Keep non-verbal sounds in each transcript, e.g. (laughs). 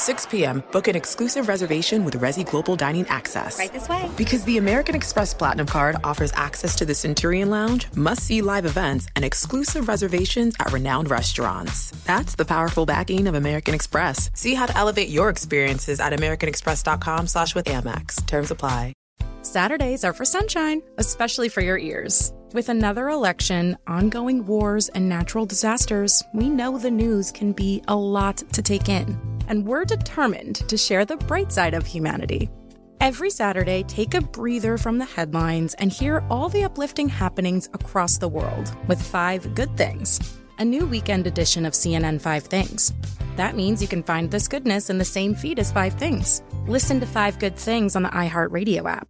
6 p.m., book an exclusive reservation with Resi Global Dining Access. Right this way. Because the American Express Platinum Card offers access to the Centurion Lounge, must see live events, and exclusive reservations at renowned restaurants. That's the powerful backing of American Express. See how to elevate your experiences at AmericanExpress.com slash with Amex. Terms apply. Saturdays are for sunshine, especially for your ears. With another election, ongoing wars, and natural disasters, we know the news can be a lot to take in. And we're determined to share the bright side of humanity. Every Saturday, take a breather from the headlines and hear all the uplifting happenings across the world with Five Good Things, a new weekend edition of CNN Five Things. That means you can find this goodness in the same feed as Five Things. Listen to Five Good Things on the iHeartRadio app.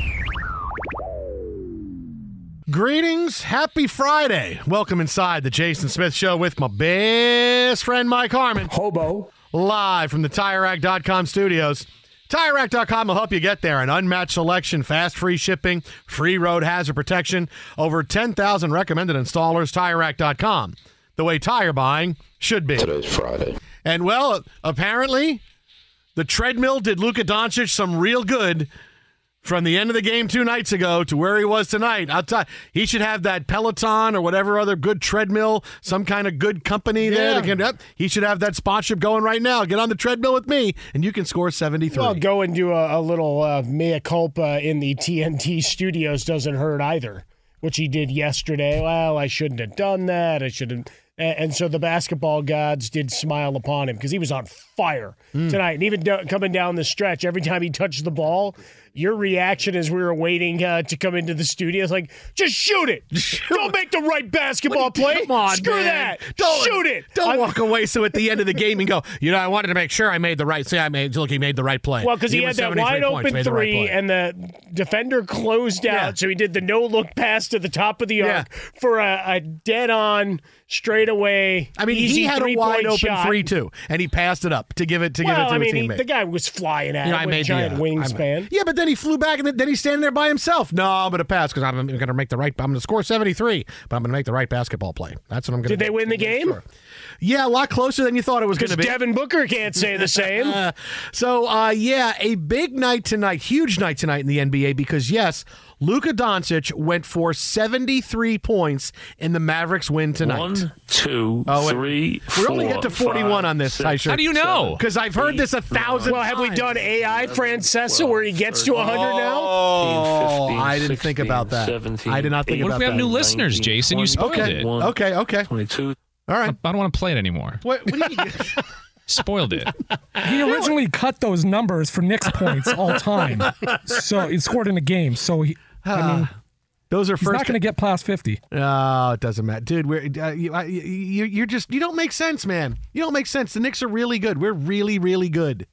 Greetings. Happy Friday. Welcome inside the Jason Smith Show with my best friend, Mike Harmon. Hobo. Live from the TireRack.com studios. TireRack.com will help you get there. An unmatched selection, fast free shipping, free road hazard protection, over 10,000 recommended installers. TireRack.com. The way tire buying should be. Today's Friday. And well, apparently, the treadmill did Luka Doncic some real good from the end of the game two nights ago to where he was tonight. I'll tell you, he should have that Peloton or whatever other good treadmill, some kind of good company there. Yeah. That can, he should have that sponsorship going right now. Get on the treadmill with me, and you can score 73. Well, go and do a, a little uh, mea culpa in the TNT studios doesn't hurt either, which he did yesterday. Well, I shouldn't have done that. I should have. And, and so the basketball gods did smile upon him because he was on fire tonight. And even do- coming down the stretch, every time he touched the ball, your reaction as we were waiting uh, to come into the studio is like, just shoot it. (laughs) Don't make the right basketball play. Come on, Screw man. that. Don't shoot it. Don't I'm- walk away so at the end of the game and go, you know, I wanted to make sure I made the right. See, I made look, he made the right play. Well, because he Even had that 73 wide points, open the right three, and the defender closed out, Yeah. so he did the no look pass to the top of the Yeah. arc for a, a dead on straight away. I mean, he had a wide open shot. three too, and he passed it up to give it to give Well, it to I a mean, he, teammate. the guy was flying at You know, it with a giant the, uh, I wingspan. Yeah, but then he flew back, and then- then he's standing there by himself. No, I'm going to pass because I'm going to make the right. I'm going to score 73, but I'm going to make the right basketball play. That's what I'm going to. Do. Did they win the game? Yeah, a lot closer than you thought it was going to be. Devin Booker can't say the same. Uh, (laughs) so, uh, yeah, a big night tonight, huge night tonight in the NBA because, yes, Luka Doncic went for 73 points in the Mavericks win tonight. One, two, Oh, and we only four, get to 41 five, on this, six, Tysher. How do you know? Because I've heard this a thousand well, have we done AI Francesa where he gets to 100 now? Oh, 15, I didn't think about that. 17, I did not think about that. What if we have that. new listeners, Jason? You spoiled okay. it. okay, okay. 22. All right. I don't want to play it anymore. What, what do you, (laughs) Spoiled it. He originally cut those numbers for Knicks points all time. (laughs) So he scored in a game. So he, I mean, Those are first. He's first. not going to get past 50. Oh, it doesn't matter, dude. We're uh, you, you, you're just you don't make sense, man. You don't make sense. The Knicks are really good. We're really, really good.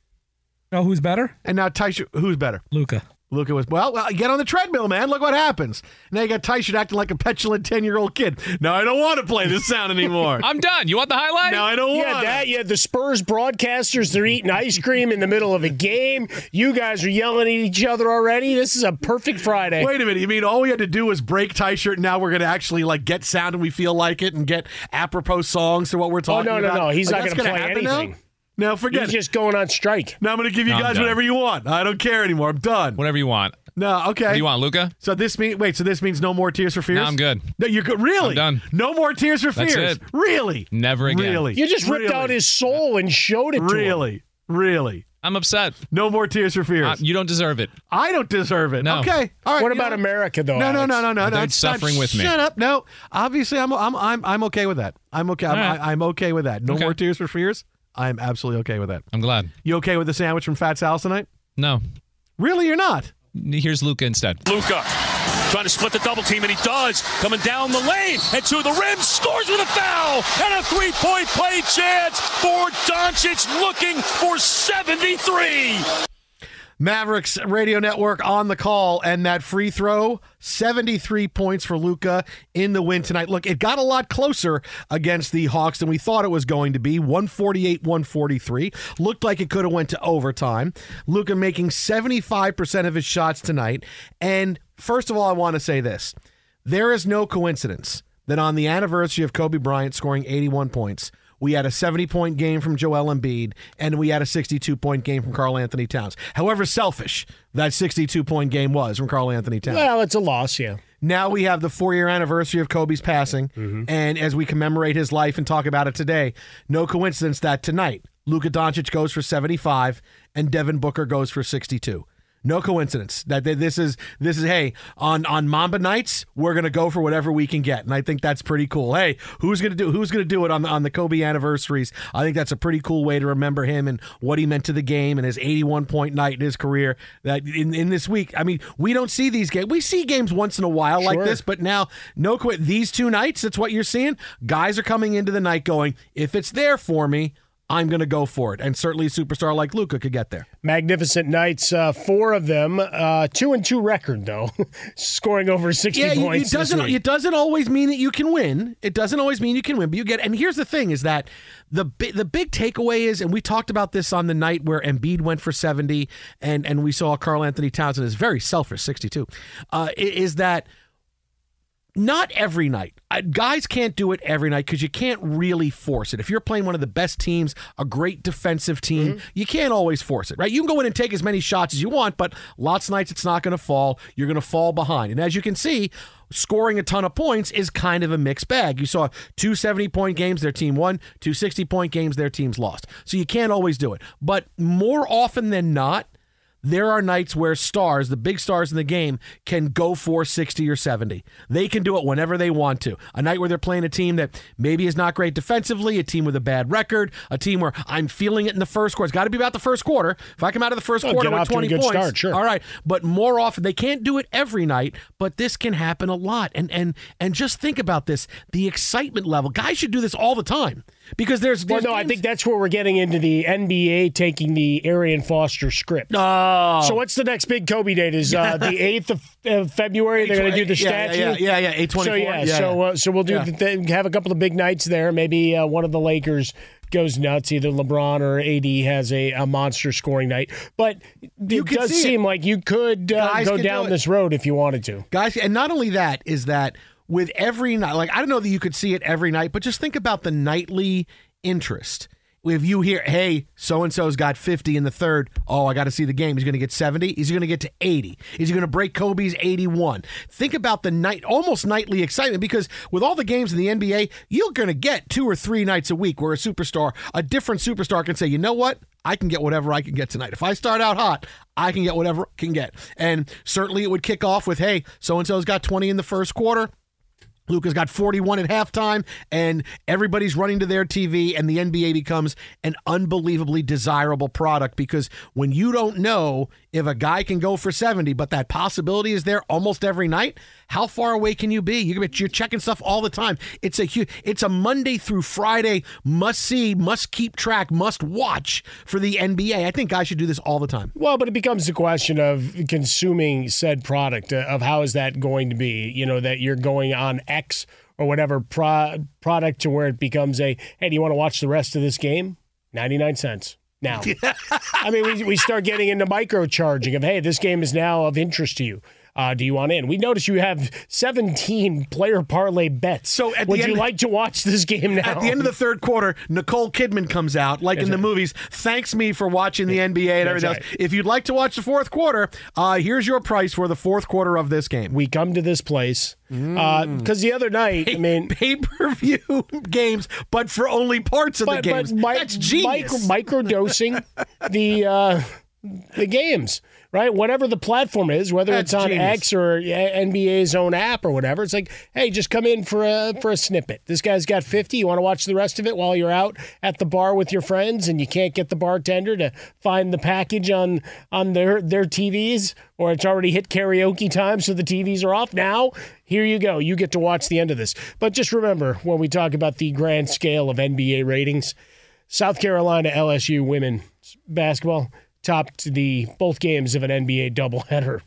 Oh, who's better? And now Tyson, who's better? Luka. Luka was well, well. Get on the treadmill, man. Look what happens. Now you got Tyson acting like a petulant ten year old kid. No, I don't want to play this sound anymore. (laughs) I'm done. You want the highlight? no, I don't Yeah, want. that. it. You had the Spurs broadcasters. They're eating ice cream in the middle of a game. You guys are yelling at each other already. This is a perfect Friday. Wait a minute. You mean all we had to do was break tie shirt? And now we're going to actually like get sound and we feel like it and get apropos songs to what we're Oh talking no, no, about? no! He's Like, not going to gonna play happen now? Anything. No, forget He's it. just going on strike. Now I'm going to give you No, I'm guys done. whatever you want. I don't care anymore. I'm done. Whatever you want. No, okay. What do you want, Luka? So this mean wait. So this means no more tears for fears. No, I'm good. No, you're good. Really? I'm done. No more tears for That's fears. it. Really? Never again. Really? You just ripped Really? out his soul and showed it to him. Really? Really? I'm upset. No more tears for fears. Uh, you don't deserve it. I don't deserve it. No. Okay. All right. What you about know- America, though? No, no, Alex? no, no, no, They're no. it's not- suffering with me. Shut up. No. Obviously, I'm, I'm, I'm, I'm okay with that. I'm okay. I'm, right. I, I'm okay with that. No Okay. more tears for fears. I'm absolutely okay with that. I'm glad. You okay with the sandwich from Fat Sal's tonight? No. Really, you're not. Here's Luka instead. Luka trying to split the double team, and he does. Coming down the lane and to the rim, scores with a foul and a three-point play chance for Doncic, looking for 73. Mavericks Radio Network on the call, and that free throw, 73 points for Luka in the win tonight. Look, it got a lot closer against the Hawks than we thought it was going to be. 148, 143. Looked like it could have went to overtime. Luca making 75% of his shots tonight. And first of all, I want to say this. There is no coincidence that on the anniversary of Kobe Bryant scoring 81 points, we had a 70 point game from Joel Embiid, and we had a 62 point game from Karl Anthony Towns. However selfish that 62 point game was from Karl Anthony Towns. Well, it's a loss, yeah. Now we have the four year anniversary of Kobe's passing, mm-hmm. and as we commemorate his life and talk about it today, no coincidence that tonight Luka Doncic goes for 75 and Devin Booker goes for 62. No coincidence that this is this is hey on on Mamba nights we're gonna go for whatever we can get and I think that's pretty cool. Hey, who's gonna do who's gonna do it on the on the Kobe anniversaries? I think that's a pretty cool way to remember him and what he meant to the game and his 81 point night in his career. That in, in this week, I mean, we don't see these games. We see games once in a while like this, but now no quit. These two nights, that's what you're seeing. Guys are coming into the night going, if it's there for me. I'm going to go for it, and certainly a superstar like Luka could get there. Magnificent nights, uh, four of them, uh, two and two record though, (laughs) scoring over sixty Yeah, points. it doesn't. It doesn't always mean that you can win. It doesn't always mean you can win, but you get. And here's the thing: is that the the big takeaway is, and we talked about this on the night where Embiid went for seventy, and and we saw Karl Anthony Townsend is very selfish, sixty two. Uh, is that not every night. Guys can't do it every night because you can't really force it. If you're playing one of the best teams, a great defensive team, mm-hmm. you can't always force it, right? You can go in and take as many shots as you want, but lots of nights it's not going to fall. You're going to fall behind. And as you can see, scoring a ton of points is kind of a mixed bag. You saw two 70 point games, their team won, two 60 point games, their teams lost. So you can't always do it. But more often than not, there are nights where stars, the big stars in the game, can go for 60 or 70. They can do it whenever they want to. A night where they're playing a team that maybe is not great defensively, a team with a bad record, a team where I'm feeling it in the first quarter. It's got to be about the first quarter. If I come out of the first Oh, quarter with off to a 20 good points, start, sure. all right. But more often, they can't do it every night, but this can happen a lot. And and and just think about this: the excitement level. Guys should do this all the time because there's. Well, there's no, I think that's where we're getting into the NBA taking the Arian Foster script. Oh. So what's the next big Kobe date? Is uh, the (laughs) eighth of uh, February? They're going to do the Yeah, statue. yeah, yeah, yeah, 824. So yeah, Yeah, so uh, so we'll do Yeah. the have a couple of big nights there. Maybe uh, one of the Lakers goes nuts. Either LeBron or AD has a, a monster scoring night. But it does see it. seem like you could uh, go down this road if you wanted to. guys and not only that is that with every night like i don't know that you could see it every night but just think about the nightly interest if you hear hey so and so's got 50 in the third oh i got to see the game he's going to get 70 is he going to get to 80 is he going to break kobe's 81 think about the night almost nightly excitement because with all the games in the nba you're going to get two or three nights a week where a superstar a different superstar can say you know what I can get whatever I can get tonight. If I start out hot, I can get whatever I can get. And certainly it would kick off with, hey, so and so's got 20 in the first quarter. Luka's got 41 at halftime, and everybody's running to their TV, and the NBA becomes an unbelievably desirable product because when you don't know if a guy can go for 70, but that possibility is there almost every night, how far away can you be? You're, you're checking stuff all the time. It's a huge, it's a Monday through Friday must see, must keep track, must watch for the NBA. I think guys should do this all the time. Well, but it becomes a question of consuming said product uh, of how is that going to be? You know that you're going on X or whatever pro- product to where it becomes a hey, do you want to watch the rest of this game? Ninety nine cents now. (laughs) I mean, we, we start getting into microcharging of hey, this game is now of interest to you. Uh, do you want in? We notice you have 17 player parlay bets. So at would you like to watch this game now? At the end of the third quarter, Nicole Kidman comes out, like in the movies, thanks me for watching the NBA and That's everything right. else. If you'd like to watch the fourth quarter, uh, here's your price for the fourth quarter of this game. we come to this place because the other night, I mean, Pay per view (laughs) games, but for only parts of but, the games. but mi- That's genius. Micro, microdosing the uh, the games, right? Whatever the platform is, whether That's it's on genius. X or NBA's own app or whatever, it's like, hey, just come in for a for a snippet. This guy's got fifty. You want to watch the rest of it while you're out at the bar with your friends, and you can't get the bartender to find the package on on their their TVs, or it's already hit karaoke time, so the TVs are off. Now, here you go. You get to watch the end of this. But just remember when we talk about the grand scale of NBA ratings. South Carolina LSU women basketball topped the both games of an NBA doubleheader.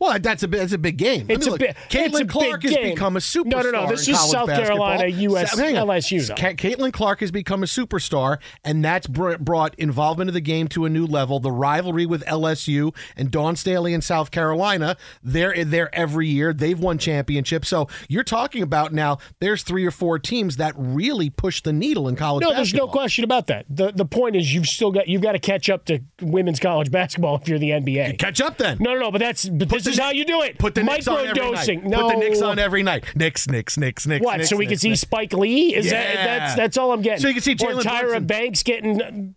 Well, that's a big- that's a big game. It's I mean, a look, bi- Caitlin a Clark has game. become a superstar. No, no, no, this is South basketball. Carolina, US Sa- hang on. LSU, though. Caitlin Clark has become a superstar, and that's br- brought involvement of the game to a new level. The rivalry with LSU and Dawn Staley in South Carolina, they're there every year. They've won championships. So you're talking about now. There's three or four teams that really push the needle in college. Basketball. No, there's no question about that. The the point is you've still got you've got to catch up to women's college basketball if you're the NBA. Catch up then. No, no, no, but that's but this the is how you do it. Put the Knicks on every night. Microdosing. No, Put the Knicks on every night. Knicks, Knicks, Knicks, Knicks. What? Knicks, so we can see Knicks. Spike Lee? Is that that's that's all I'm getting? So you can see Jalen Tyra Brunson. Banks getting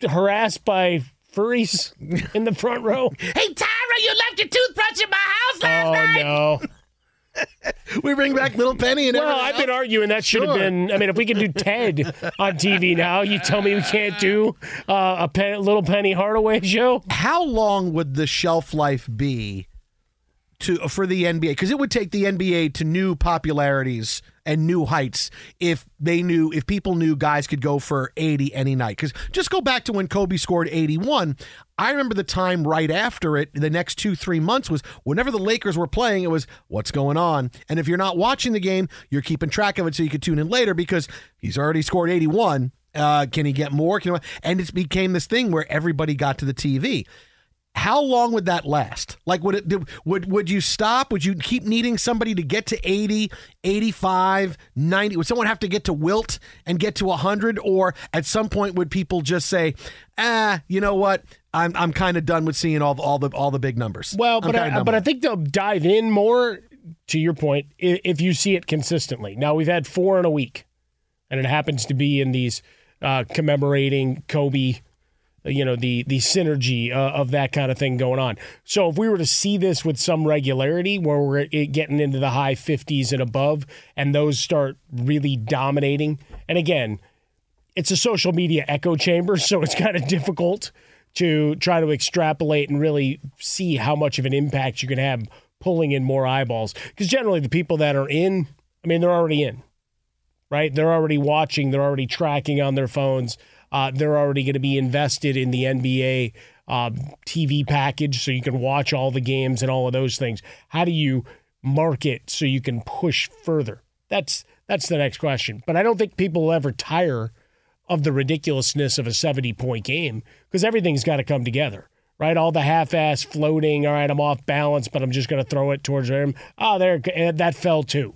harassed by furries (laughs) in the front row. Hey, Tyra, you left your toothbrush in my house last Oh night. no. (laughs) We bring back Little Penny and Well, I've been arguing that should have Sure. been. I mean, if we can do (laughs) Ted on TV now, you tell me we can't do uh, a Pen- little Penny Hardaway show. How long would the shelf life be to for the NBA? Because it would take the NBA to new popularities and new heights if they knew if people knew guys could go for 80 any night. Because just go back to when Kobe scored 81. I remember the time right after it, the next two, three months was whenever the Lakers were playing, it was what's going on. And if you're not watching the game, you're keeping track of it so you could tune in later because he's already scored 81. Uh, can he get more? Can he, and it became this thing where everybody got to the TV. How long would that last? Like would it would would you stop? Would you keep needing somebody to get to 80, 85, 90? Would someone have to get to wilt and get to 100 or at some point would people just say, "Ah, you know what? I'm I'm kind of done with seeing all the, all the all the big numbers." Well, I'm but I, but I think they'll dive in more. To your point, if you see it consistently. Now we've had four in a week, and it happens to be in these uh, commemorating Kobe. You know the the synergy uh, of that kind of thing going on. So if we were to see this with some regularity, where we're getting into the high fifties and above, and those start really dominating, and again, it's a social media echo chamber, so it's kind of difficult to try to extrapolate and really see how much of an impact you can have pulling in more eyeballs. Because generally, the people that are in, I mean, they're already in, right? They're already watching, they're already tracking on their phones, uh, they're already going to be invested in the NBA um, TV package so you can watch all the games and all of those things. How do you market so you can push further? That's that's the next question. But I don't think people will ever tire of the ridiculousness of a 70 point game because everything's got to come together, right? All the half ass floating, all right, I'm off balance, but I'm just going to throw it towards the rim. Oh, there, eh, that fell too,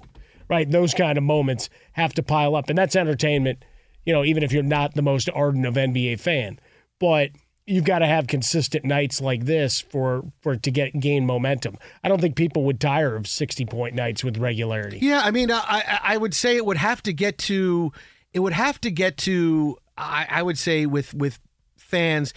right? Those kind of moments have to pile up. And that's entertainment, you know, even if you're not the most ardent of NBA fan. But you've got to have consistent nights like this for for to get gain momentum. I don't think people would tire of 60 point nights with regularity. Yeah, I mean, I I would say it would have to get to it would have to get to I, I would say with with fans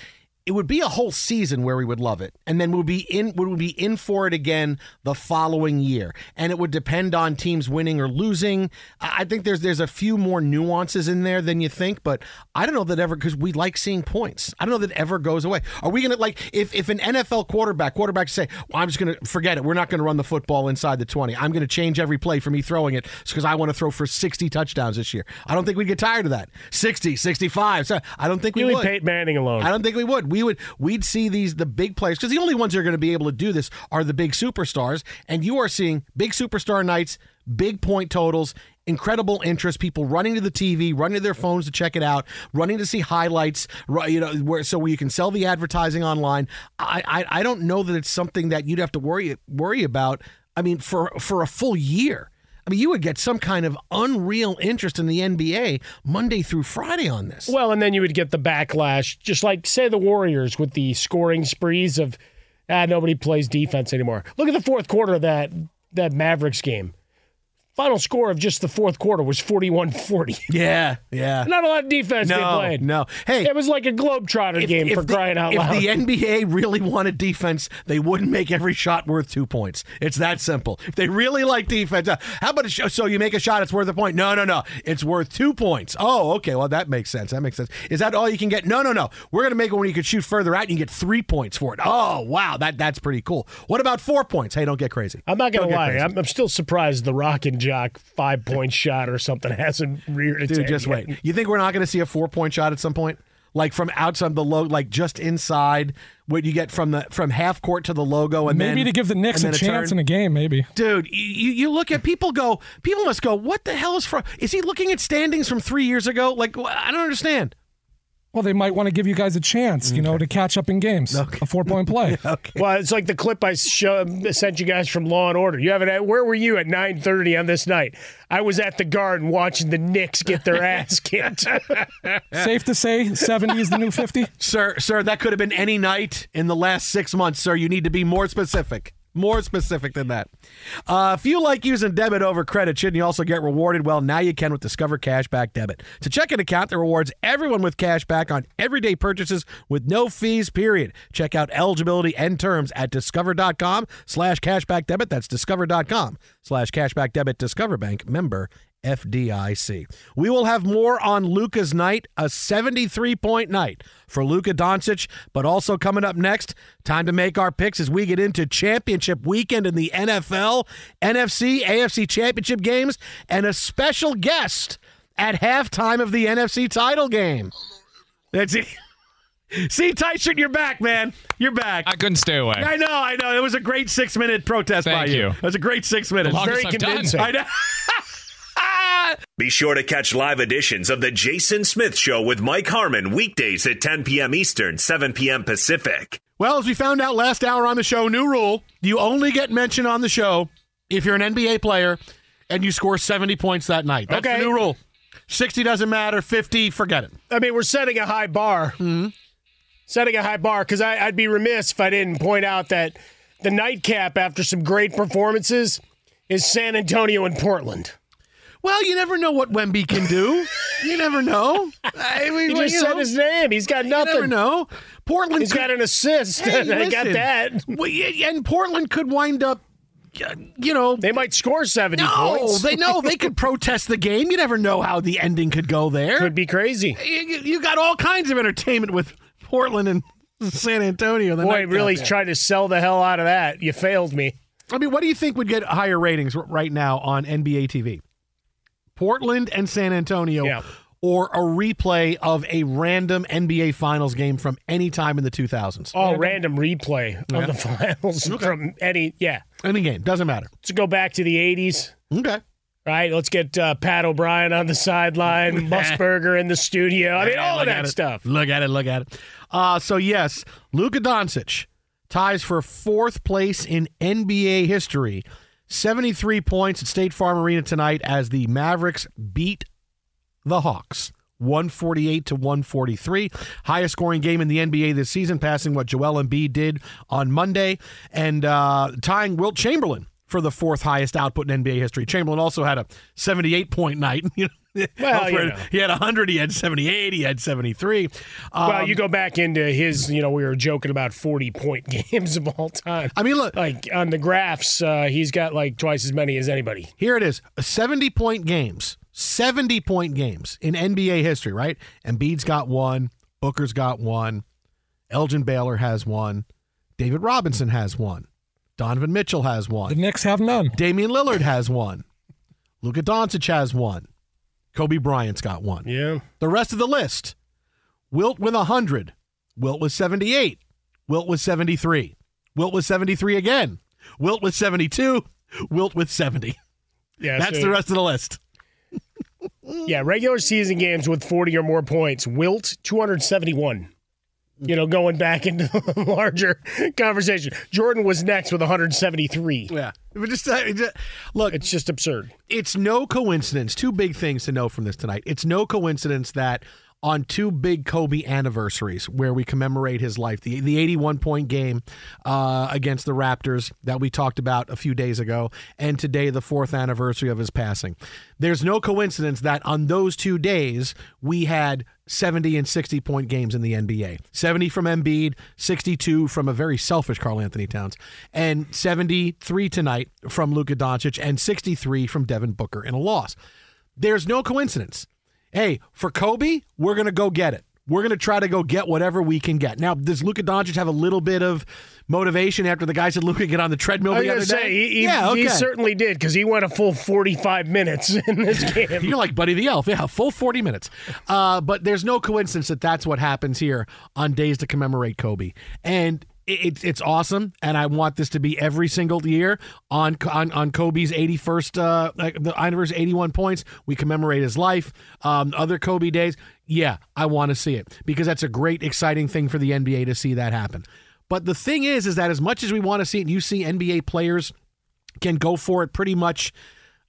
it would be a whole season where we would love it, and then we'd be in would be in for it again the following year, and it would depend on teams winning or losing. I think there's there's a few more nuances in there than you think, but I don't know that ever because we like seeing points. I don't know that ever goes away. Are we gonna like if if an NFL quarterback quarterback say, well, I'm just gonna forget it. We're not gonna run the football inside the 20. I'm gonna change every play for me throwing it because I want to throw for 60 touchdowns this year. I don't think we'd get tired of that. 60, 65. So I don't think we leave would. Peyton Manning alone. I don't think we would. We would. We'd see these the big players because the only ones that are going to be able to do this are the big superstars, and you are seeing big superstar nights, big point totals, incredible interest, people running to the TV, running to their phones to check it out, running to see highlights. You know, where so where you can sell the advertising online. I I, I don't know that it's something that you'd have to worry worry about. I mean, for for a full year. I mean, you would get some kind of unreal interest in the NBA Monday through Friday on this. Well, and then you would get the backlash, just like say the Warriors with the scoring sprees of ah, nobody plays defense anymore. Look at the fourth quarter of that that Mavericks game. Final score of just the fourth quarter was 41-40. Yeah, (laughs) yeah. Not a lot of defense they played. no. Hey, it was like a globetrotter game for the, crying out if loud. If the NBA really wanted defense, they wouldn't make every shot worth two points. It's that simple. If they really like defense, uh, how about a sh- so you make a shot, it's worth a point? No, no, no. It's worth two points. Oh, okay. Well, that makes sense. That makes sense. Is that all you can get? No, no, no. We're gonna make it when you can shoot further out. and You get three points for it. Oh, wow. That that's pretty cool. What about four points? Hey, don't get crazy. I'm not gonna lie. I'm, I'm still surprised the Rock and Jock five point shot or something (laughs) hasn't reared its Dude, head just yet. wait. You think we're not going to see a four point shot at some point? Like from outside the logo, like just inside what you get from the from half court to the logo, and Maybe then to give the Knicks and a chance turn. in a game, maybe. Dude, you, you look at people go. People must go. What the hell is from? Is he looking at standings from three years ago? Like I don't understand. Well, they might want to give you guys a chance, you know, to catch up in games. A four point play. (laughs) Well, it's like the clip I show, uh, sent you guys from Law and Order. You haven't. Where were you at 9:30 on this night? I was at the Garden watching the Knicks get their ass (laughs) kicked. Safe to say, 70 is the new 50? (laughs) Sir, sir, that could have been any night in the last six months, sir. You need to be more specific. More specific than that. Uh, if you like using debit over credit, shouldn't you also get rewarded? Well, now you can with Discover Cashback Debit. To check an account that rewards everyone with cash back on everyday purchases with no fees, period. Check out eligibility and terms at discover.com slash cashback debit. That's discover.com slash cashback debit. Discover Bank member FDIC. We will have more on Luka's night, a 73 point night for Luka Doncic, but also coming up next, time to make our picks as we get into championship weekend in the NFL, NFC, AFC championship games, and a special guest at halftime of the NFC title game. That's it. (laughs) See, shirt, you're back, man. You're back. I couldn't stay away. I know, I know. It was a great six minute protest by Thank you. It was a great six minutes. longest I've done. I know. (laughs) Be sure to catch live editions of The Jason Smith Show with Mike Harmon weekdays at 10 p.m. Eastern, 7 p.m. Pacific. Well, as we found out last hour on the show, new rule: you only get mentioned on the show if you're an NBA player and you score 70 points that night. That's Okay. the new rule. 60 doesn't matter. 50, forget it. I mean, we're setting a high bar. Mm-hmm. Setting a high bar because I'd be remiss if I didn't point out that the nightcap after some great performances is San Antonio and Portland. Well, you never know what Wemby can do. you never know. I mean, He just you said his name. He's got nothing. You never know. Portland. He's could- got an assist. Hey, (laughs) I got that. And Portland could wind up. uh, You know, They might score 70 no, points. they know they could (laughs) protest the game. You never know how the ending could go there. Could be crazy. you, you got all kinds of entertainment with Portland and (laughs) San Antonio. The Boy, really tried to sell the hell out of that. You failed me. I mean, what do you think would get higher ratings right now on NBA TV? Portland and San Antonio, Yeah. or a replay of a random NBA Finals game from any time in the 2000s? Oh, random replay of the (laughs) finals from any. Yeah. Any game, doesn't matter. Let's go back to the 80s. Okay. Right, let's get uh, Pat O'Brien on the sideline, (laughs) Musburger in the studio. I mean, all of that stuff. Look at it. Look at it. Uh, so, yes, Luka Doncic ties for fourth place in NBA history. 73 points at State Farm Arena tonight as the Mavericks beat the Hawks. 148 to 143. Highest scoring game in the NBA this season, passing what Joel Embiid did on Monday, and uh, tying Wilt Chamberlain for the fourth highest output in NBA history. Chamberlain also had a 78 point night. (laughs) You know, (laughs) Well, elsewhere, you know. he had 100, he had 78, he had 73. well, Um, you go back into his, you know, we were joking about 40 point (laughs) games of all time. I mean, look, Like on the graphs, uh, he's got like twice as many as anybody. Here it is 70 point games, 70 point games in NBA history, right? Embiid's got one, Booker's got one, Elgin Baylor has one, David Robinson has one, Donovan Mitchell has one. The one, Knicks have none. Damian Lillard has one, Luka Doncic has one, Kobe Bryant's got one. Yeah. The rest of the list Wilt with 100, Wilt with 78, Wilt with 73, Wilt with 73 again, Wilt with 72, Wilt with 70. Yeah. That's so- the rest of the list. (laughs) Yeah, regular season games with 40 or more points. Wilt, 271. You know, going back into the (laughs) larger conversation. Jordan was next with 173. Yeah. But just, uh, just- look, It's just absurd. it's no coincidence. Two big things to know from this tonight. It's no coincidence that on two big Kobe anniversaries where we commemorate his life, the the 81 point game uh, against the Raptors that we talked about a few days ago, and today the fourth anniversary of his passing. There's no coincidence that on those two days we had 70 and 60 point games in the NBA. 70 from Embiid, 62 from a very selfish Karl Anthony Towns, and 73 tonight from Luka Doncic, and 63 from Devin Booker in a loss. There's no coincidence. Hey, for Kobe, we're going to go get it. We're going to try to go get whatever we can get. Now, does Luka Doncic have a little bit of motivation after the guy said Luka get on the treadmill the other say, day? he, he, yeah, okay. he certainly did because he went a full 45 minutes in this (laughs) game. You're like Buddy the Elf. Yeah, full 40 minutes. Uh, but there's no coincidence that that's what happens here on days to commemorate Kobe. And it, it's it's awesome, and I want this to be every single year on on, on Kobe's 81st, uh, the anniversary, 81 points. We commemorate his life. Um, other Kobe days, yeah, I want to see it because that's a great, exciting thing for the NBA to see that happen. But the thing is, is that as much as we want to see it, and you see NBA players can go for it pretty much,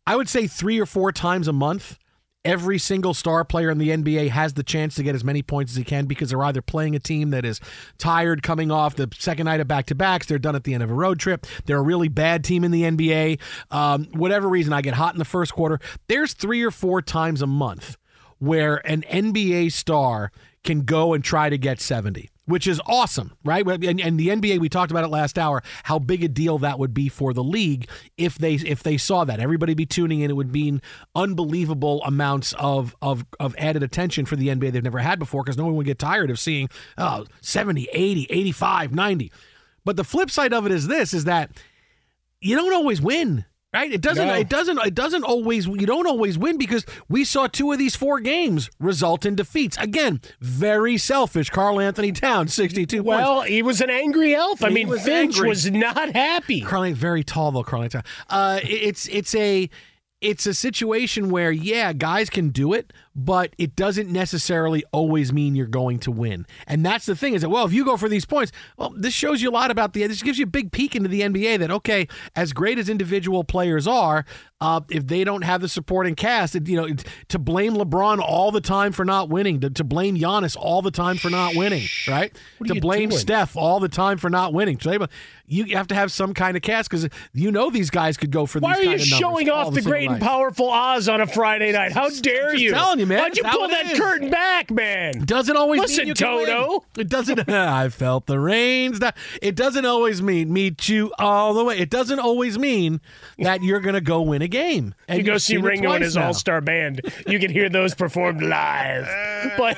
I would say three or four times a month. Every single star player in the NBA has the chance to get as many points as he can because they're either playing a team that is tired coming off the second night of back to backs, they're done at the end of a road trip, they're a really bad team in the NBA. Um, whatever reason, I get hot in the first quarter. There's three or four times a month where an NBA star can go and try to get 70, which is awesome, right? And, and the NBA, we talked about it last hour, how big a deal that would be for the league if they if they saw that. Everybody be tuning in. It would mean unbelievable amounts of of, of added attention for the NBA they've never had before because no one would get tired of seeing oh, 70, 80, 85, 90. But the flip side of it is this is that you don't always win. Right? It doesn't No. it doesn't it doesn't always you don't always win because we saw two of these four games result in defeats. Again, very selfish Karl Anthony Towns, 62 points. Well, he was an angry elf. I He mean, was Finch angry. was not happy. Karl very tall though, Karl Anthony Uh it's it's a it's a situation where yeah, guys can do it, but it doesn't necessarily always mean you're going to win. And that's the thing is that well, if you go for these points, well, this shows you a lot about the this gives you a big peek into the NBA that okay, as great as individual players are, uh, if they don't have the supporting cast, it, you know, it- to blame LeBron all the time for not winning, to, to blame Giannis all the time for not winning, right? To blame doing? Steph all the time for not winning. You have to have some kind of cast because you know these guys could go for Why these are you kind of numbers showing off the single great and powerful Oz on a Friday night? How dare you? telling you, man. Why'd you pull it that is. curtain back, man? Doesn't always Listen, mean you can Toto. win. It doesn't. (laughs) I felt the rains. That it doesn't always mean meet you all the way. It doesn't always mean that you're going to go win a game. And you go see Ringo and his all star band. You can hear those performed live. But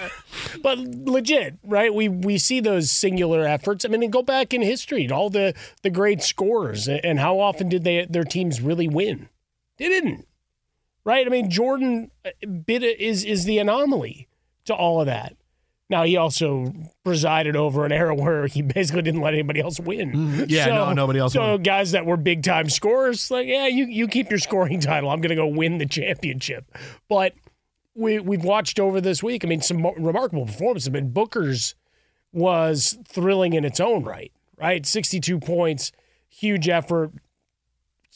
but legit, right? We we see those singular efforts. I mean, go back in history, all the the great scorers, and how often did they their teams really win? They didn't. Right? I mean, Jordan uh, bit is is the anomaly to all of that. Now he also presided over an era (laughs) where he basically didn't let anybody else win. Mm-hmm. Yeah, no, nobody else So won. guys that were big time scorers, like yeah, you you keep your scoring (laughs) title. I'm going to go win the championship. But we we've watched over this week. I mean, some remarkable performances. I mean, Booker's was thrilling in its own right. Right, 62 points, huge effort.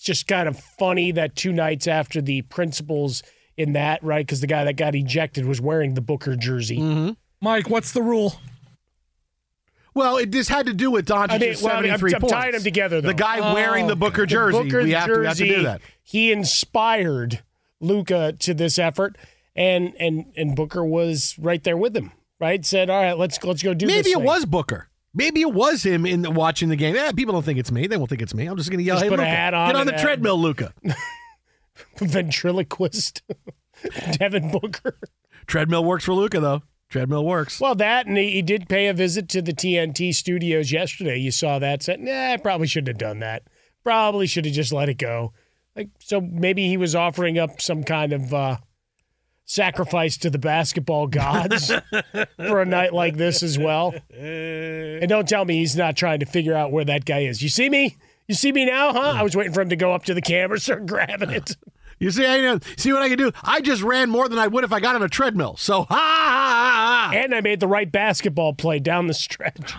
It's just kind of funny that two nights after the principals in that, right? Because the guy that got ejected was wearing the Booker jersey. Mm-hmm. Mike, what's the rule? Well, it just had to do with Doncic's I mean, well, I'm, I'm points. tying them together. Though. The guy wearing the Booker The jersey. Booker we, have to, we have to do that. He inspired Luka to this effort, and and and Booker was right there with him. Right, said, "All right, let's let's go do." This. Maybe this it thing." was Booker. Maybe it was him in the, watching the game. Eh, people don't think it's me. They won't think it's me. I'm just going to yell, Just "Hey, put a hat on get on the add- treadmill, Luka." (laughs) ventriloquist (laughs) Devin Booker. treadmill works for Luka though. Treadmill works. Well, that and he, he did pay a visit to the TNT studios yesterday. You saw that. Said, "Nah, I probably shouldn't have done that. Probably should have just let it go." Like, so maybe he was offering up some kind of uh, sacrifice to the basketball gods for a night like this as well. And don't tell me he's not trying to figure out where that guy is. You see me? You see me now, huh? I was waiting for him to go up to the camera, (laughs) start grabbing it. You see, I, uh, see what I can do? I just ran more than I would if I got on a treadmill. So, ha, ha, ha, ha. And I made the right basketball play down the stretch.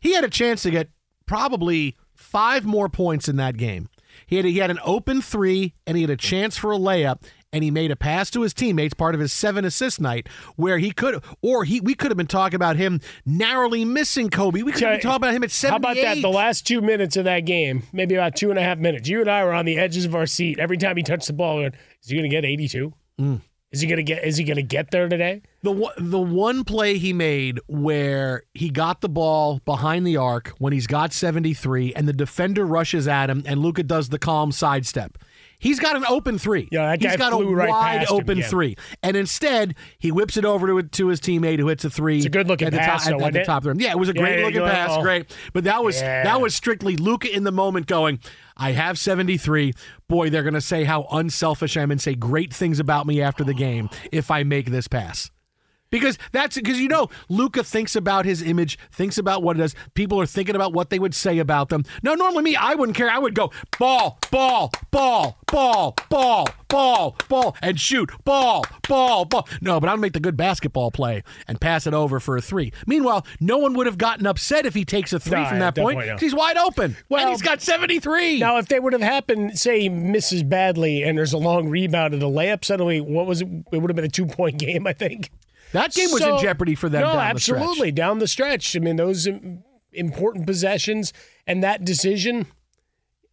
He had a chance to get probably five more points in that game. He had, he had an open three, and he had a chance for a layup, and he made a pass to his teammates, part of his seven assist night, where he could, or he we could have been talking about him narrowly missing Kobe. We could have been talking about him at How about that? The last two minutes of that game, maybe about two and a half minutes, you and I were on the edges of our seat. Every time he touched the ball, we went, is he going to get 82? Mm. Is he going to get? Is he going to get there today? The one- the one play he made where he got the ball behind the arc when he's got 73 and the defender rushes at him and Luka does the calm sidestep. He's got an open three. Yeah, that He's guy got a flew right wide past him open three. And instead, he whips it over to, to his teammate who hits a three. It's a good-looking at the pass, top, though, at, at the top of the rim. Yeah, it was a Yeah, great yeah, looking pass. know. Great. But that was Yeah. that was strictly Luka in the moment going, I have 73. Boy, they're going to say how unselfish I am and say great things about me after the game if I make this pass. Because that's because you know Luka thinks about his image, thinks about what it does. People are thinking about what they would say about them. No, normally me, I wouldn't care. I would go ball, ball, ball, ball, ball, ball, ball, and shoot ball, ball, ball. No, but I'll make the good basketball play and pass it over for a three. Meanwhile, no one would have gotten upset if he takes a three No, from that point. 'cause He's wide open. Well, and he's got seventy three. Now, if they would have happened, say he misses badly and there's a long rebound and a layup, suddenly what was it? It would have been a two point (laughs) game, I think. That game was So- in jeopardy for them. No, down the absolutely down the stretch. I mean, those important possessions and that decision,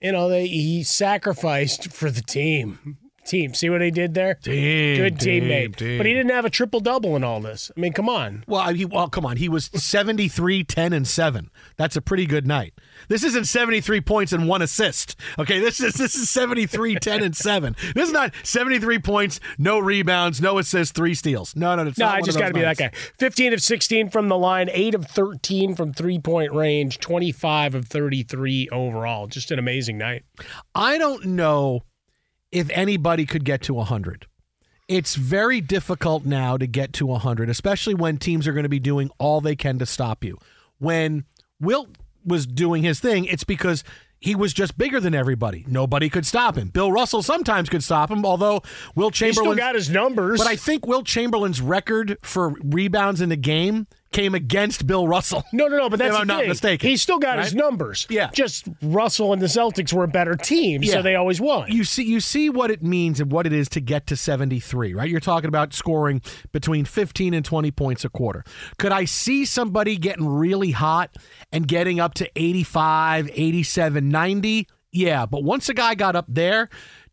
you know, they, he sacrificed for the team. Team, see what he did there? Team, Good team, teammate. team. But he didn't have a triple double in all this. I mean, come on. Well, he, well, come on. He was 73, 10, and 7. That's a pretty good night. This isn't 73 points and one assist. Okay, this is this is 73, 10, and 7. This is not 73 points, no rebounds, no assists, three steals. No, no, it's No, I just got to be that guy. 15 of 16 from the line, 8 of 13 from three point range, 25 of 33 overall. Just an amazing night. I don't know if anybody could get to 100. It's very difficult now to get to 100, especially when teams are going to be doing all they can to stop you. When Wilt was doing his thing, it's because he was just bigger than everybody. Nobody could stop him. Bill Russell sometimes could stop him, although Wilt He still Chamberlain got his numbers. But I think Wilt Chamberlain's record for rebounds in a game came against Bill Russell. No, no, no, but (laughs) that's if I'm not thing. mistaken. He still got his numbers. Yeah. Just Russell and the Celtics were a better team, Yeah. so they always won. You see, you see what it means and what it is to get to 73, right? You're talking about scoring between 15 and 20 points a quarter. Could I see somebody getting really hot and getting up to 85, 87, 90? Yeah, but once a guy got up there,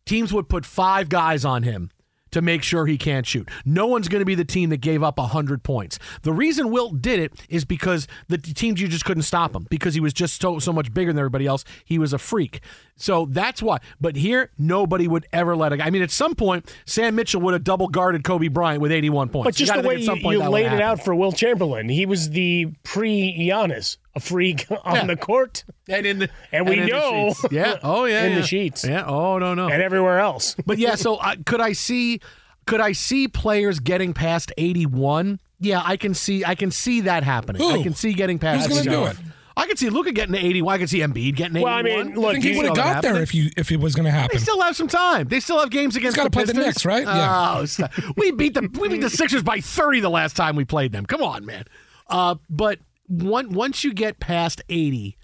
teams would put five guys on him to make sure he can't shoot. No one's going to be the team that gave up 100 points. The reason Wilt did it is because the teams you just couldn't stop him because he was just so so much bigger than everybody else. He was a freak. So that's why. But here, nobody would ever let a guy. I mean, at some point, Sam Mitchell would have double guarded Kobe Bryant with 81 points. but just gotta the way at some you, point you that laid it happen. out for Wilt Chamberlain, he was the pre Giannis, a freak (laughs) on Yeah. the court And in the And we in the know- sheets. yeah, (laughs) oh yeah, in the sheets. Yeah, oh no, no. and everywhere else. But yeah, so uh, could I see could I see players getting past 81? Yeah, I can see I can see that happening. Who? I can see getting past Who's gonna do it? I could see Luka getting to 81. I can see Embiid getting to Well, I mean, look, I think he would have got there if you if it was going to happen. They still have some time. They still have games against gotta the play the Pistons. Knicks, right? Yeah. (laughs) Oh, we beat the we beat the (laughs) Sixers by 30 the last time we played them. Come on, man. Uh, but one, once you get past 80,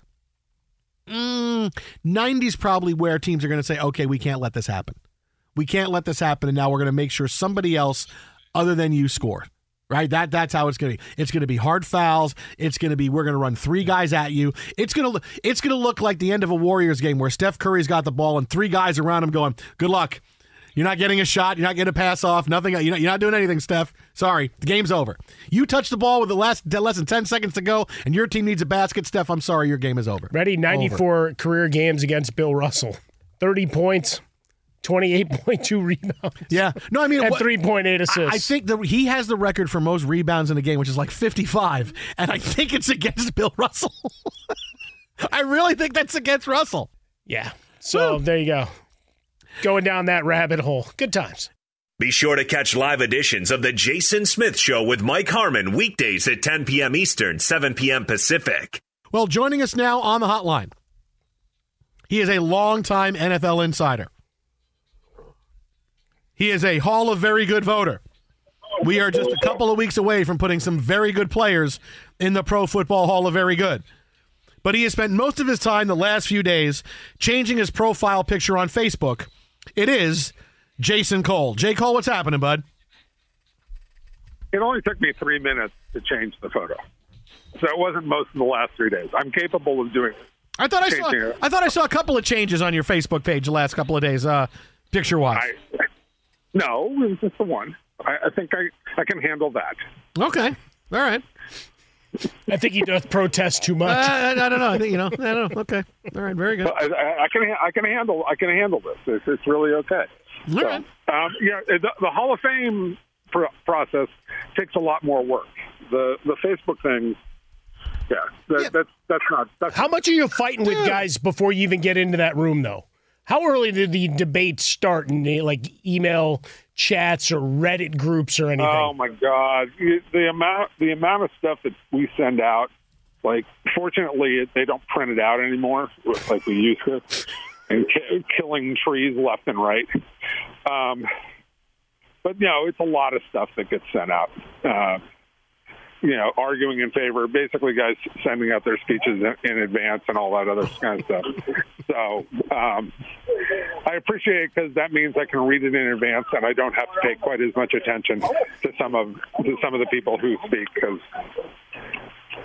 mm, 90 is probably where teams are going to say, okay, we can't let this happen. We can't let this happen, and now we're going to make sure somebody else other than you score. Right, that that's how it's gonna. Be. It's gonna be hard fouls. It's gonna be we're gonna run three guys at you. It's gonna it's gonna look like the end of a Warriors game where Steph Curry's got the ball and three guys around him going, "Good luck. You're not getting a shot. You're not getting a pass off. Nothing. You're not, you're not doing anything, Steph. Sorry, the game's over. You touch the ball with the last less than ten seconds to go, and your team needs a basket, Steph. I'm sorry, your game is over. Ready? 94 career games against Bill Russell. 30 points, 28.2 rebounds. Yeah. No, I mean, and what- 3.8 assists. I, I think that he has the record for most rebounds in a game, which is like 55, and I think it's against Bill Russell. (laughs) I really think that's against Russell. Yeah. So there you go. Going down that rabbit hole. Good times. Be sure to catch live editions of The Jason Smith Show with Mike Harmon weekdays at 10 p.m. Eastern, 7 p.m. Pacific. Well, joining us now on the hotline, he is a longtime NFL insider. He is a Hall of Very Good voter. We are just a couple of weeks away from putting some very good players in the Pro Football Hall of Very Good. But he has spent most of his time the last few days changing his profile picture on Facebook. It is Jason Cole. J. Cole, what's happening, bud? It only took me three minutes to change the photo, so it wasn't most of the last three days. I'm capable of doing it. I thought I saw. I thought I saw a couple of changes on your Facebook page the last couple of days, uh, picture wise. I, no, it was just the one. I, I think I, I can handle that. Okay, all right. I think he does protest too Uh, much. I, I don't know. I think you know. I don't know. Okay, all right. Very good. I, I, I can I can handle I can handle this. It's, it's really okay. All So, right. um, yeah, the, the Hall of Fame pr- process takes a lot more work. The the Facebook thing, yeah, that, that's that's not that's How much are you fighting with guys before you even get into that room, though? How early did the debate start in the, like email chats or Reddit groups or anything? Oh my God! The amount the amount of stuff that we send out, like fortunately they don't print it out anymore, like we used to, and ki- killing trees left and right. Um, but know, it's a lot of stuff that gets sent out. Uh, you know, arguing in favor, basically guys sending out their speeches in, advance and all that other kind of stuff. So um, I appreciate it because that means I can read it in advance and I don't have to pay quite as much attention to some of to some of the people who speak because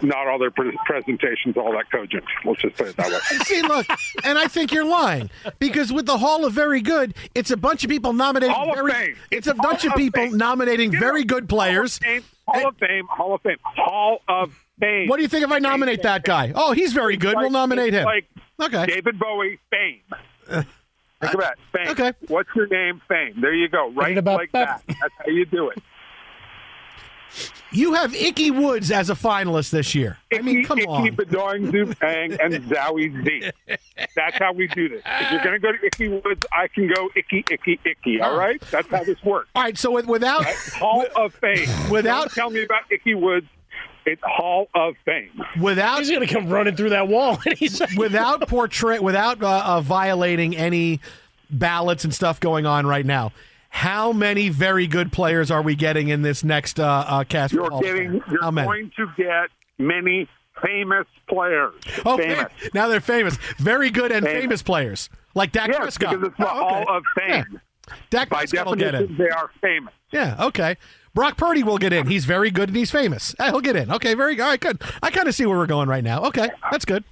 not all their pre- presentations all that cogent. Let's just put it that way. (laughs) See, look, and I think you're lying because with the Hall of Very Good, it's a bunch of people nominating Hall of very. Fame. It's a bunch of of people Fame. nominating You very know, good players. Hall of Fame, Hall of Fame, Hall of Fame. What do you think if I nominate that guy? Oh, he's very good. We'll nominate him. Like Okay. David Bowie, Fame. Think about it. Fame. okay. What's your name? Fame. There you go. Right about like that. that. That's how you do it. You have Ickey Woods as a finalist this year. I mean, Icky, come Icky, on. Bedoing, Zupang, and Zowie Z. That's how we do this. If you're going to go to Ickey Woods, I can go Icky, Icky, Icky. All right? That's how this works. All right, so with, without Hall of Fame. (sighs) Without- Don't tell me about Ickey Woods. It's Hall of Fame. without He's going to come running through that wall. (laughs) And he's without portray without uh, uh, violating any ballots and stuff going on right now. How many very good players are we getting in this next uh, uh, cast? You're getting. You're How many? going to get many famous players. Okay, Famous. now they're famous, very good and famous, Famous. players like Dak Yes, Prescott. because it's the Oh, okay. Hall of Fame. Yeah. Dak By Prescott will get in. they are famous. Yeah, okay. Brock Purdy will get in. He's very good and he's famous. Eh, he'll get in. Okay, very good. All right, good. I kind of see where we're going right now. Okay, that's good.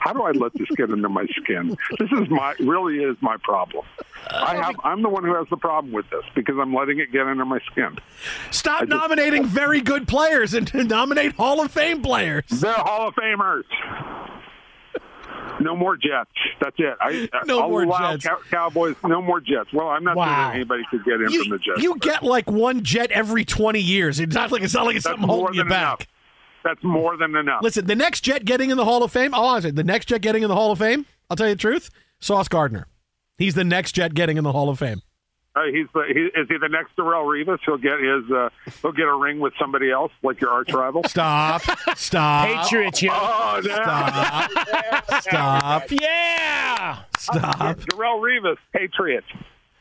How do I let this get into my skin? This is my really is my problem. I have. I'm the one who has the problem with this because I'm letting it get into my skin. Stop just- nominating very good players and (laughs) nominate Hall of Fame players. They're Hall of Famers. No more Jets. That's it. I, No I'll more Jets. Cow- Cowboys. No more Jets. Well, I'm not sure Wow. that anybody could get in You, from the Jets. you but get like one jet every 20 years. It's not like it's not like it's that's something holding you back. enough. That's more than enough. Listen, the next jet getting in the Hall of Fame, I'll honestly, the next jet getting in the Hall of Fame, I'll tell you the truth, Sauce Gardner. He's the next jet getting in the Hall of Fame. Uh, he's the, he, is he the next Darrelle Revis? He'll get his. Uh, he'll get a ring with somebody else, like your arch rival. Stop. Stop. Patriots, yo. Oh, no. Stop. Stop. Yeah. Stop. Darrelle Revis, Patriots.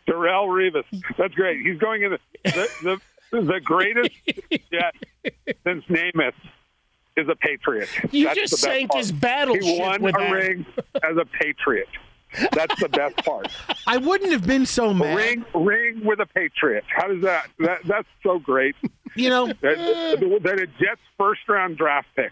Darrelle Revis. That's great. He's going in the the the, the greatest jet since Namath is a Patriot. You That's just the sank part. his battleship He won with a that. ring as a Patriot. That's the best part. I wouldn't have been so mad. Ring, ring with a Patriot. How does that? that that's so great. You know, (laughs) that, that a Jets first round draft pick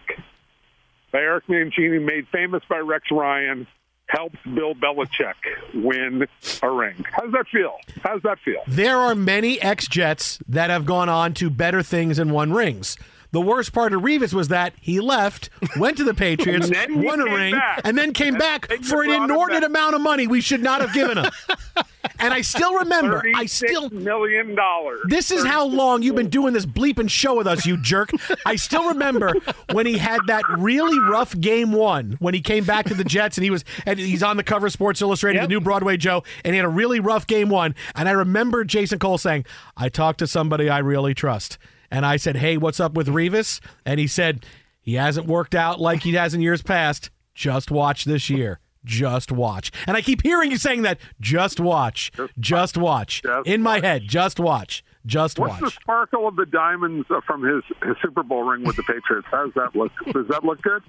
by Eric Mangini, made famous by Rex Ryan, helps Bill Belichick win a ring. How does that feel? How does that feel? There are many ex Jets that have gone on to better things and won rings. The worst part of Revis was that he left, went to the (laughs) Patriots, won a ring, back. and then came And back for an inordinate amount of money we should not have given him. (laughs) and I still remember, I still million dollars. This is how long you've been doing this bleeping show with us, you jerk. I still remember when he had that really rough game one when he came back to the Jets and he was and he's on the cover of Sports Illustrated, the new Broadway Joe, and he had a really rough game one. And I remember Jason Cole saying, I talked to somebody I really trust. And I said, Hey, what's up with Revis? And he said, He hasn't worked out like he has in years past. Just watch this year. Just watch. And I keep hearing you saying that. Just watch. Just watch. In my head. Just watch. Just What's watch. What's the sparkle of the diamonds uh, from his, his Super Bowl ring with the Patriots? How does that look? Does that look good?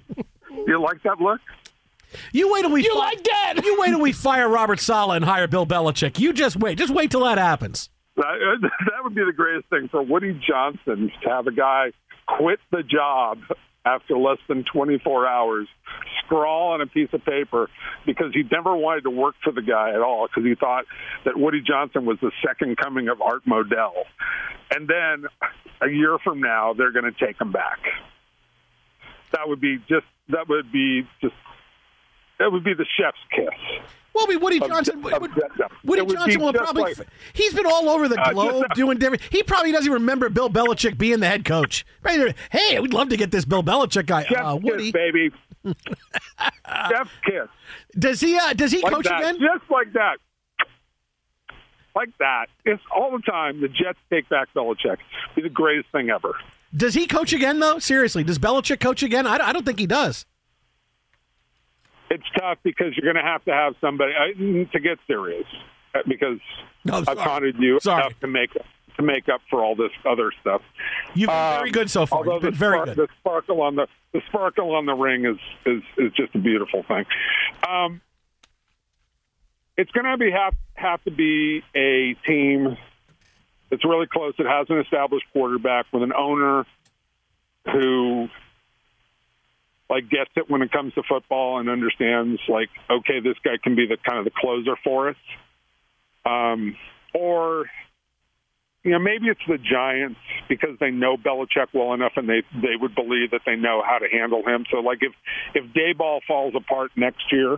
You like that look? You wait till we You fi- like that? You wait till we fire Robert Saleh and hire Bill Belichick. You just wait. Just wait till that happens. That, (laughs) that would be the greatest thing for Woody Johnson to have a guy quit the job after less than 24 hours, scrawl on a piece of paper because he never wanted to work for the guy at all because he thought that Woody Johnson was the second coming of Art Modell. And then a year from now, they're going to take him back. That would be just, that would be just, that would be the chef's kiss. Well, I mean, Woody Johnson. of- Woody, would Johnson will probably. like- he's been all over the Uh, globe doing different. He probably doesn't even remember Bill Belichick being the head coach. Right. Hey, we'd love to get this Bill Belichick guy. Chef's Uh, Woody, kiss, baby. chef's kiss. does he? Uh, does he like coach that. again? Just like that. Like that. It's all the time. The Jets take back Belichick. Be the greatest thing ever. Does he coach again though? Seriously, does Belichick coach again? I, I don't think he does. It's tough because you're going to have to have somebody uh, to get serious uh, because No, I've sorry. taunted you Sorry. enough to make to make up for all this other stuff. You've been very good so far. although You've been the very spark- good. The sparkle on the the sparkle on the ring is is is just a beautiful thing. Um, it's going to be have have to be a team that's really close It has an established quarterback with an owner who like gets it when it comes to football and understands like okay this guy can be the kind of the closer for us um, or you know maybe it's the Giants because they know Belichick well enough and they they would believe that they know how to handle him so like if if Daboll falls apart next year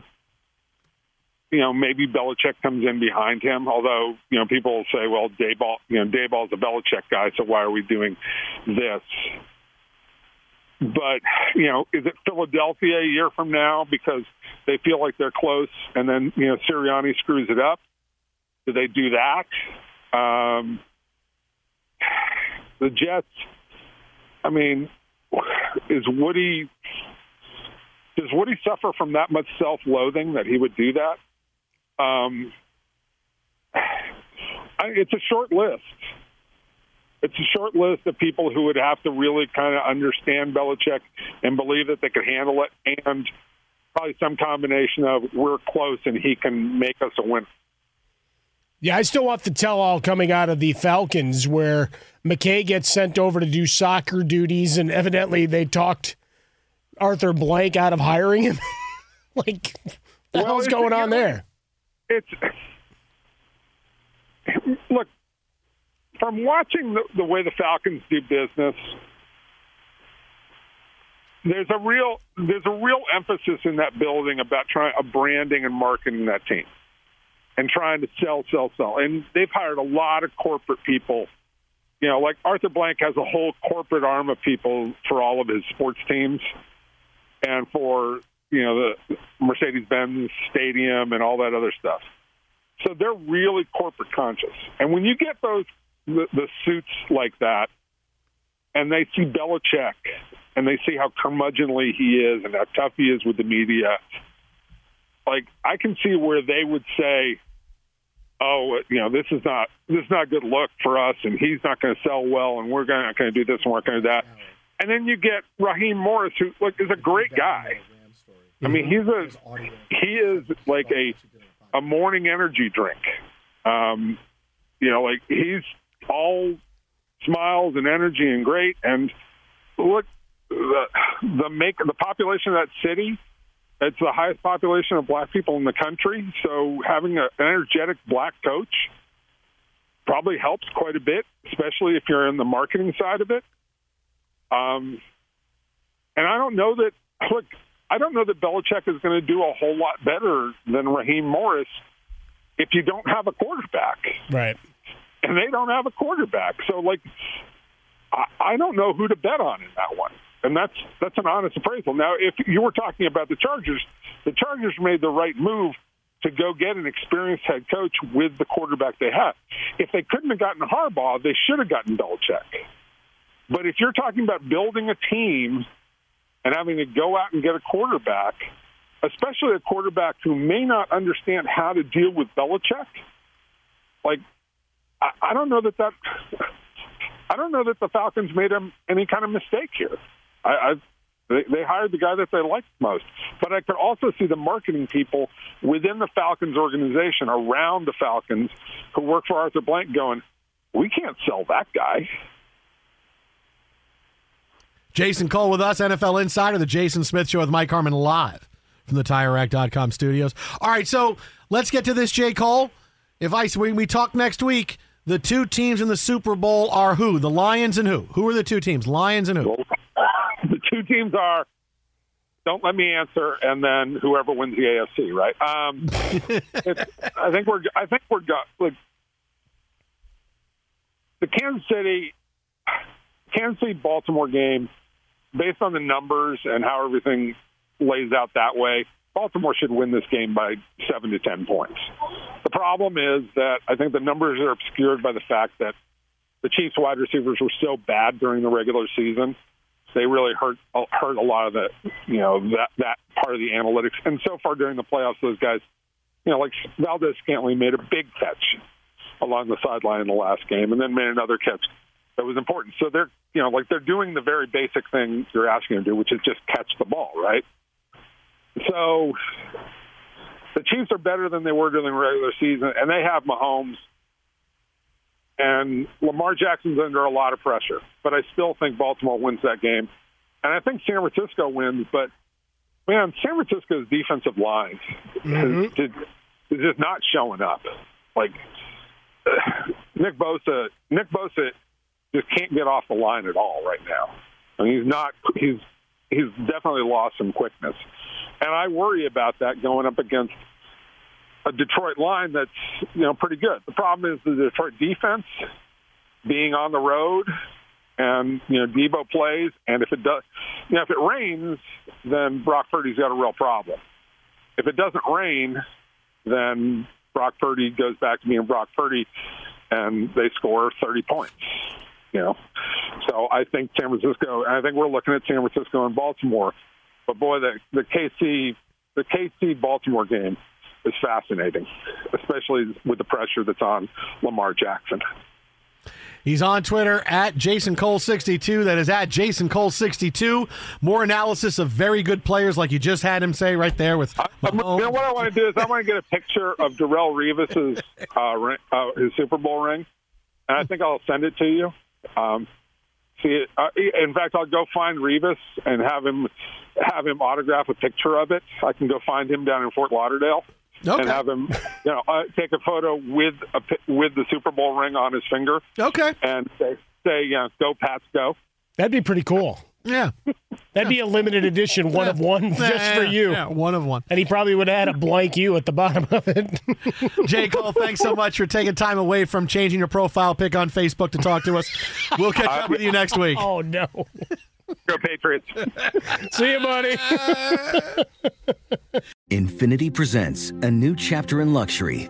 you know, maybe Belichick comes in behind him. Although, you know, people will say, well, Daboll, you know, Daboll's a Belichick guy, so why are we doing this? But, you know, is it Philadelphia a year from now because they feel like they're close and then, you know, Sirianni screws it up? Do they do that? Um, the Jets, I mean, is Woody does Woody suffer from that much self-loathing that he would do that? Um, I, it's a short list. It's a short list of people who would have to really kind of understand Belichick and believe that they could handle it, and probably some combination of we're close and he can make us a winner. Yeah, I still want the tell all coming out of the Falcons where McKay gets sent over to do soccer duties, and evidently they talked Arthur Blank out of hiring him. (laughs) like, what the Well, hell's going on there? It's look from watching the, the way the Falcons do business. There's a real there's a real emphasis in that building about trying uh, branding and marketing that team, and trying to sell, sell, sell. And they've hired a lot of corporate people. You know, like Arthur Blank has a whole corporate arm of people for all of his sports teams, and for you know the Mercedes Benz Stadium and all that other stuff. So they're really corporate conscious. And when you get those the, the suits like that, and they see Belichick, and they see how curmudgeonly he is, and how tough he is with the media, like I can see where they would say, "Oh, you know, this is not this is not a good look for us, and he's not going to sell well, and we're not going to do this and we're going to do that." And then you get Raheem Morris, who like is a great guy. I mean, he's a he is like a a morning energy drink. Um, you know, like he's all smiles and energy and great. And look, the the make the population of that city. It's the highest population of black people in the country. So having an energetic black coach probably helps quite a bit, especially if you're in the marketing side of it. Um, and I don't know that. Look, I don't know that Belichick is going to do a whole lot better than Raheem Morris if you don't have a quarterback. Right. And they don't have a quarterback. So, like, I, I don't know who to bet on in that one. And that's that's an honest appraisal. Now, if you were talking about the Chargers, the Chargers made the right move to go get an experienced head coach with the quarterback they had. If they couldn't have gotten Harbaugh, they should have gotten Belichick. But if you're talking about building a team and having to go out and get a quarterback, especially a quarterback who may not understand how to deal with Belichick, like I, I don't know that that I don't know that the Falcons made any kind of mistake here. I, I they, they hired the guy that they liked most, but I could also see the marketing people within the Falcons organization around the Falcons who work for Arthur Blank going, "We can't sell that guy." Jason Cole with us, NFL Insider, the Jason Smith Show with Mike Harmon live from the TireRack.com studios. All right, so let's get to this, Jay Cole. If I when we talk next week, the two teams in the Super Bowl are who? The Lions and who? Who are the two teams? Lions and who? The two teams are. Don't let me answer, and then whoever wins the AFC, right? Um, (laughs) I think we're. I think we're. Like, the Kansas City, Kansas City Baltimore game based on the numbers and how everything lays out that way, Baltimore should win this game by seven to ten points. The problem is that I think the numbers are obscured by the fact that the Chiefs' wide receivers were so bad during the regular season. They really hurt hurt a lot of the you know that that part of the analytics. And so far during the playoffs, those guys, you know, like Valdes Scantling made a big catch along the sideline in the last game, and then made another catch that was important. So they're you know like they're doing the very basic thing you're asking them to do, which is just catch the ball, right? So the Chiefs are better than they were during the regular season, and they have Mahomes. And Lamar Jackson's under a lot of pressure, but I still think Baltimore wins that game. And I think San Francisco wins, but man, San Francisco's defensive line mm-hmm. is, is just not showing up. Like (sighs) Nick Bosa, Nick Bosa just can't get off the line at all right now. I mean, he's not. He's he's definitely lost some quickness, and I worry about that going up against a Detroit line that's you know pretty good. The problem is the Detroit defense being on the road, and you know Debo plays, and if it does, you know if it rains, then Brock Purdy's got a real problem. If it doesn't rain, then Brock Purdy goes back to being Brock Purdy, and they score 30 points. You know, so I think San Francisco. I think we're looking at San Francisco and Baltimore. But boy, the the KC the KC Baltimore game is fascinating, especially with the pressure that's on Lamar Jackson. He's on Twitter at Jason Cole62. That is at Jason Cole62. More analysis of very good players, like you just had him say right there. With uh, you know what I want to do is I want to get a picture of Darrelle Revis's uh, ring, uh, his Super Bowl ring, and I think I'll send it to you. Um, see, uh, in fact, I'll go find Revis and have him have him autograph a picture of it. I can go find him down in Fort Lauderdale. Okay. And have him, you know, uh, take a photo with a with the Super Bowl ring on his finger. Okay. And say, say, yeah, go Pats, go. That'd be pretty cool. Yeah. That'd be a limited edition, one yeah. of one, just yeah, for you. Yeah, one of one. And he probably would have had a blank you at the bottom of it. (laughs) Jay Cole, thanks so much for taking time away from changing your profile pic on Facebook to talk to us. We'll catch up with you next week. Oh, no. Go Patriots. (laughs) See you, buddy. (laughs) Infiniti presents a new chapter in luxury,